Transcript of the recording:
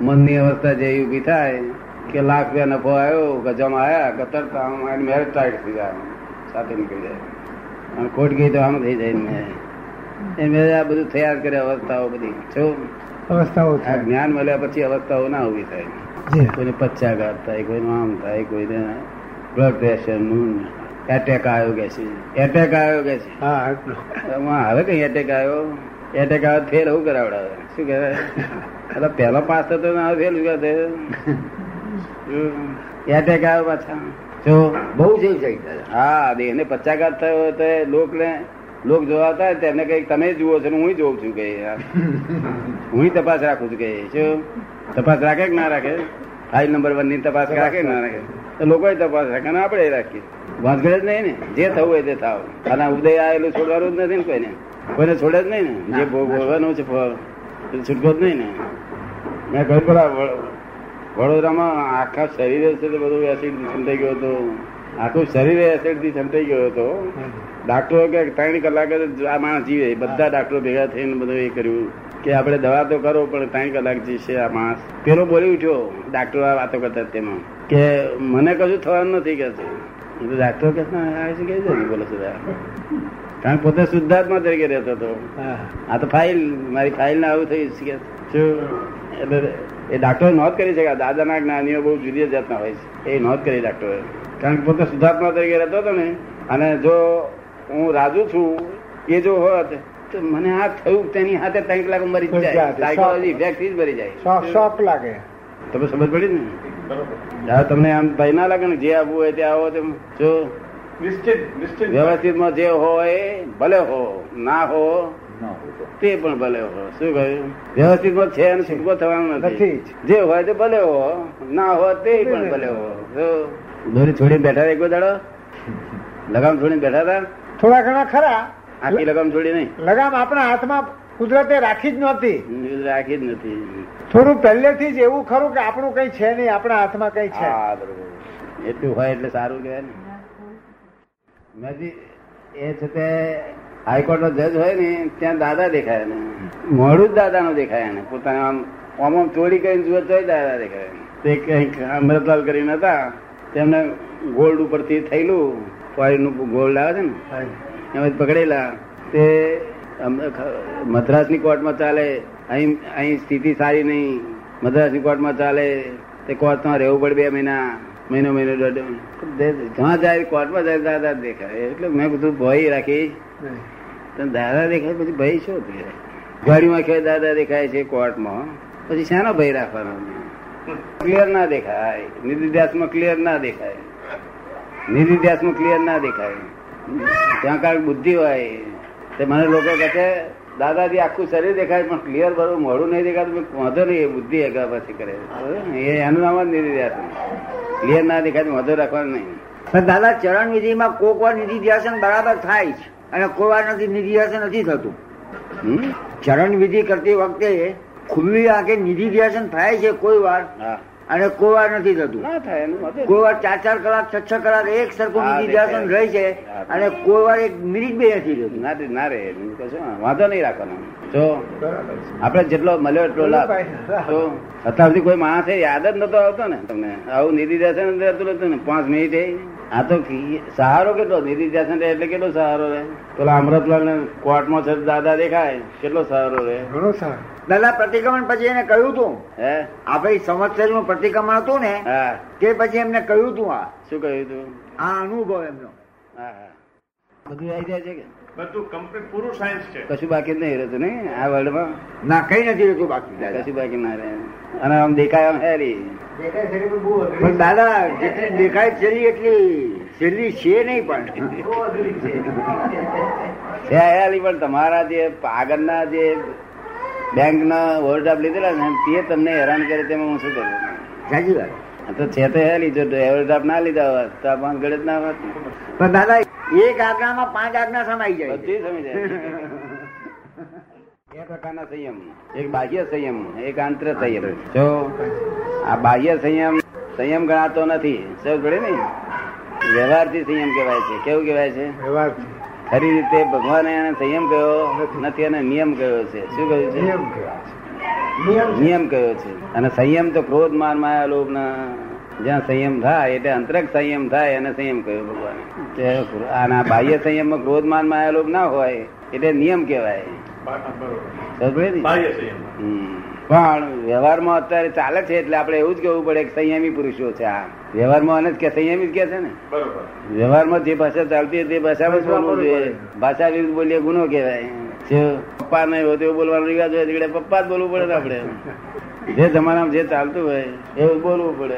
મનની અવસ્થા જે ઊભી થાય કે લાખ રૂપિયા નફો આવ્યો ગજામાં આવ્યા કતરતા આમ એની મેરેજ ટાઈટ થઈ જાય સાથે નીકળી જાય. અને ખોટ ગઈ તો આમ થઈ જાય મેં આ બધું તૈયાર કરે અવસ્થાઓ બધી. જો અવસ્થાઓ થાય જ્ઞાન મળ્યા પછી અવસ્થાઓ ના ઊભી થાય. જી. કોઈને પચ્ચાઘાત થાય કોઈનું આમ થાય કોઈને બ્લડ પ્રેશરનું એટેક આવ્યો કે છે? એટેક આવ્યો કે છે? હા. હવે કઈ એટેક આવ્યો? એટેક કે ફેલ એવું કરાવડાવે. શું કહેવાય એટલે પહેલો પાસ થતો ને ફેલ કરે એટેક આવ્યો પાછા. જો બહુ છે સાહેબ હા દેહને પચાઘાત થયો તો તો લોકને લોક જોવા હતા તેમને કઈ તમે જુઓ છો ને હું જોઉં છું કઈ હું તપાસ રાખું છું કઈ શું તપાસ રાખે કે ના રાખે? ફાઇલ નંબર વનની તપાસ રાખે ના રાખે? તો લોકો તપાસ રાખે ને આપણે રાખીએ. વાંધગડ જ નહીં ને. જે થવું હોય તે થાવ. અને ઉદય આવેલું છોડવાનું જ નથી ને કોઈને. કોઈને છોડે જ નહીં ને. જે ભોગવવાનું છે ફળ છૂટકો જ નહીં ને. મેં કહ્યું પેલા વડોદરામાં આખા શરીરે છે બધું એસિડ છંટાઈ ગયો હતો. આખું શરીર એસિડથી છંટાઈ ગયો હતો. ડાક્ટરો કે ત્રણ કલાક જ આ માણસ જીવે. બધા ડાક્ટરો ભેગા થઈને બધું એ કર્યું કે આપણે દવા તો કરો પણ ત્રણ કલાક જીવશે આ માણસ. પેલો બોલી ઉઠ્યો ડાક્ટરો આ વાતો કરતા તેમાં કે મને કશું થવાનું નથી કે છે ડાક્ટરો કે "ના, આ શું કહે છે ને?" બોલે કારણ કે પોતે શુદ્ધાત્મા તરીકે રહેતો હતો. આ તો ફાઇલ મારી ફાઇલ ને આવું થયું છે કે એટલે એ ડાક્ટરે નોંધ કરી છે કે દાદાના જ્ઞાનીઓ બહુ જુદી જાતના હોય છે. એ નોંધ કરી ડાક્ટરે કારણ કે પોતે શુદ્ધાત્મા તરીકે રહેતો હતો ને અને જો હું રાજુ છું એ જો હોત તો મને આ થયું તેની હાથે ત્રણ કલાક મરી જાય. સાયકોલોજી ઇફેક્ટ જ મરી જાય. શોખ લાગે. તમે સમજ પડી ને? જ્યારે તમને આમ ભય ના લાગે ને? જે આવવું હોય તે આવો તેમ. જો. નિશ્ચિત નિશ્ચિત. વ્યવસ્થિતમાં જે હોય ભલે હો ના હો તે. પણ ભલે હો. શું કહ્યું? વ્યવસ્થિતમાં છે અને છૂટકો થવાનો નથી. જે હોય તે ભલે હો ના હો તે પણ ભલે હો. દોરી છોડીને બેઠા એક દાડો? લગામ છોડીને બેઠા હતા? થોડા ઘણા ખરા. આખી લગામ છોડી નહીં. લગામ આપણા હાથમાં કુદરતે રાખી જ નહોતી. રાખી જ નથી. થોડું પહેલેથી જ એવું ખરું કે આપણું કઈ છે નહીં આપણા હાથમાં કઈ છે. હા બરોબર. એટલું હોય એટલે સારું કહેવાય ને. મેં એ છે તે હાઈકોર્ટ નો જજ હોય ને ત્યાં દાદા દેખાય ને મોડું જ દાદા નો દેખાય ને પોતાને આમ આમ આમ ચોરી કરીને જુએ તોય દાદા દેખાય તે કંઈક અમૃતલાલ કરીને હતા. તેમને ગોલ્ડ ઉપરથી થયેલું ફોરેનનું ગોલ્ડ આવે છે ને એમાં પકડેલા. તે મદ્રાસની કોર્ટમાં ચાલે અહીં અહીં સ્થિતિ સારી નહીં. મદ્રાસની કોર્ટમાં ચાલે તે કોર્ટમાં રહેવું પડે બે મહિના મહિનો મહિનો જ્યાં જાય કોર્ટમાં જાય દાદા દેખાય. એટલે મેં બધું ભય રાખી. તને દાદા દેખાય પછી ભય શું દેખાય? ગાડીમાં ખેર દાદા દેખાય છે કોર્ટમાં પછી શાનો ભય રાખવાનો? ક્લિયર ના દેખાય. નિધિધ્યાસમાં ક્લિયર ના દેખાય. નિધિધ્યાસમાં ક્લિયર ના દેખાય. ત્યાં કાંઈક બુદ્ધિ હોય તે મને લોકો કહે છે દાદાજી આખું શરીર દેખાય પણ ક્લિયર બરોબર મોડું નહીં દેખાતું વાંધો નહીં એ બુદ્ધિ આગળ પછી કરે એ એનું નામ જ નિધિધ્યાસ ક્લિયર ના દેખાય વાંધો રાખવાનું નહીં. પણ દાદા ચરણ વિધિમાં કોક વાર નિધિ ધ્યાસન બરાબર થાય છે અને કોઈ વાર નથી નિધિ ધ્યાસન નથી થતું? ચરણ વિધિ કરતી વખતે ખુલ્લી આંખે નિધિ ધ્યાસન થાય છે કોઈ વાર. હા. અને કોવા નથી થતું. ના થાય એનું વાંધો કોઈ વાર ચાર ચાર કલાક છ છ કલાક એક સરખું નિધિધ્યાસન રહે છે અને કોવાર એક મિનિટ બે નથી રહેતું. ના ના રે વાંધો નહીં રાખવાનો. જો આપણે જેટલો મળ્યો એટલો લાભ. તો અત્યાર સુધી કોઈ માણસ યાદ જ નતો આવતો ને. તમને આવું નિધિધ્યાસન રહેતું નતું ને પાંચ મિનિટ આ તો કી- સહારો કેટલો? નિધિધ્યાસન રહે એટલે કેટલો સહારો રહે? પેલા અમૃતલાલ ને કોર્ટમાં છે દાદા દેખાય કેટલો સહારો રહે? ઘણો સારું દાદા પ્રતિક્રમણ પછી એને કહ્યું તું હે? સંવત્સરી નું પ્રતિક્રમણ હતું ને તે પછી એમને કહ્યું તું આ. શું કહ્યું તું? આ અનુભવ એમનો. બધું આવી જાય છે કે? બધું કમ્પ્લીટ પૂરું સાયન્સ છે. કશું બાકી નહીં રહેતું ને આ વર્લ્ડમાં ના કઈ નથી રહેતું બાકી. કશું બાકી ના રહે. અને આમ દેખાય આમ હેરી. પણ દાદા જેટલી દેખાય છેલ્લી એટલી છેલ્લી છે નહીં પણ. છે. પણ તમારા જે આગળના જે બેંક ના ઓવરડ્રાફ્ટ લીધેલા ને તે તમને હેરાન કરે તેમાં હું શું કરું? સાચી વાત. તો છે તો લીધો જો ઓવરડ્રાફ્ટ ના લીધા હોત તો પાંચ ગળે ના હોત. પણ દાદા એક આજ્ઞામાં પાંચ આજ્ઞા સમાઈ જાય. બધી સમય જાય. બે પ્રકારના સંયમ એક બાહ્ય સંયમ એક આંતર સંયમ. જો આ બાહ્ય સંયમ સંયમ ગણાતો નથી. સમજ પડે ને? વ્યવહારથી સંયમ કહેવાય છે. કેવું કહેવાય છે? વ્યવહારથી. ખરી રીતે ભગવાને એને સંયમ કહ્યો નથી અને નિયમ કયો છે? શું કહ્યું છે? નિયમ કહેવાય છે. નિયમ કયો છે? અને સંયમ તો ક્રોધ માન માયા લોભ ના જ્યાં સંયમ થાય એટલે અંતરક સંયમ થાય એને સંયમ કયો ભગવાન? આના બાહ્ય સંયમમાં ક્રોધ માન માયા લોભ ના હોય એટલે નિયમ કહેવાય. પણ વ્યવહારમાં અત્યારે ચાલે છે એટલે આપણે એવું જ કહેવું પડે કે સંયમી પુરુષો છે આ. વ્યવહારમાં જ કે સંયમી જ કે છે ને? બરોબર. વ્યવહારમાં જે ભાષા ચાલતી હોય તે ભાષામાં જ બોલવું જોઈએ. ભાષા વિરુદ્ધ બોલીએ ગુનો કહેવાય. જે પપ્પા નહીં હોય તેવું બોલવાનો રિવાજ હોય એટલે પપ્પા જ બોલવું પડે ને આપણે. જે જમાનામાં જે ચાલતું હોય એવું બોલવું પડે.